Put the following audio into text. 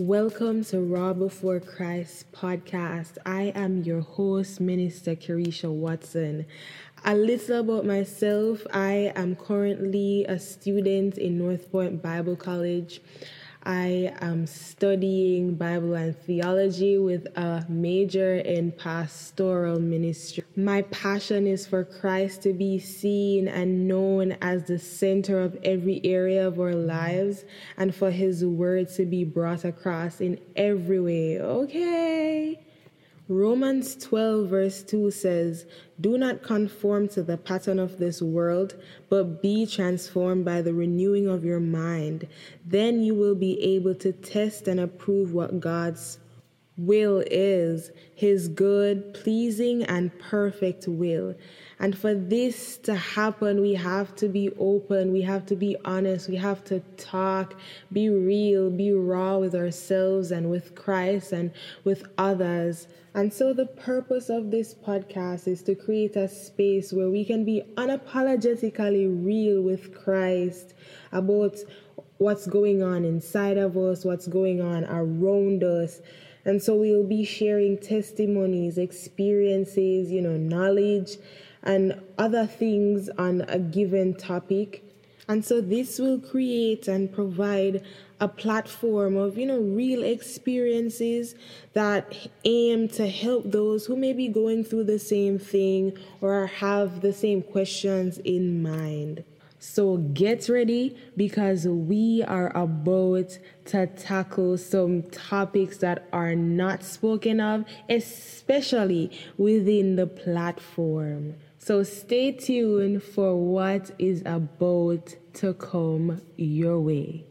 Welcome to Raw Before Christ podcast. I am your host, Minister Carisha Watson. A little about myself I am currently a student in North Point Bible College. I am studying Bible and theology with a major in pastoral ministry. My passion is for Christ to be seen and known as the center of every area of our lives and for his word to be brought across in every way. Okay. Romans 12, verse 2 says, Do not conform to the pattern of this world, but be transformed by the renewing of your mind. Then you will be able to test and approve what God's will is, his good, pleasing, and perfect will. And for this to happen, we have to be open, we have to be honest, we have to talk, be real, be raw with ourselves and with Christ and with others. And so, the purpose of this podcast is to create a space where we can be unapologetically real with Christ about what's going on inside of us, what's going on around us. And so, we'll be sharing testimonies, experiences, you know, knowledge and other things on a given topic. And so this will create and provide a platform of, you know, real experiences that aim to help those who may be going through the same thing or have the same questions in mind. So get ready because we are about to tackle some topics that are not spoken of, especially within the platform. So stay tuned for what is about to come your way.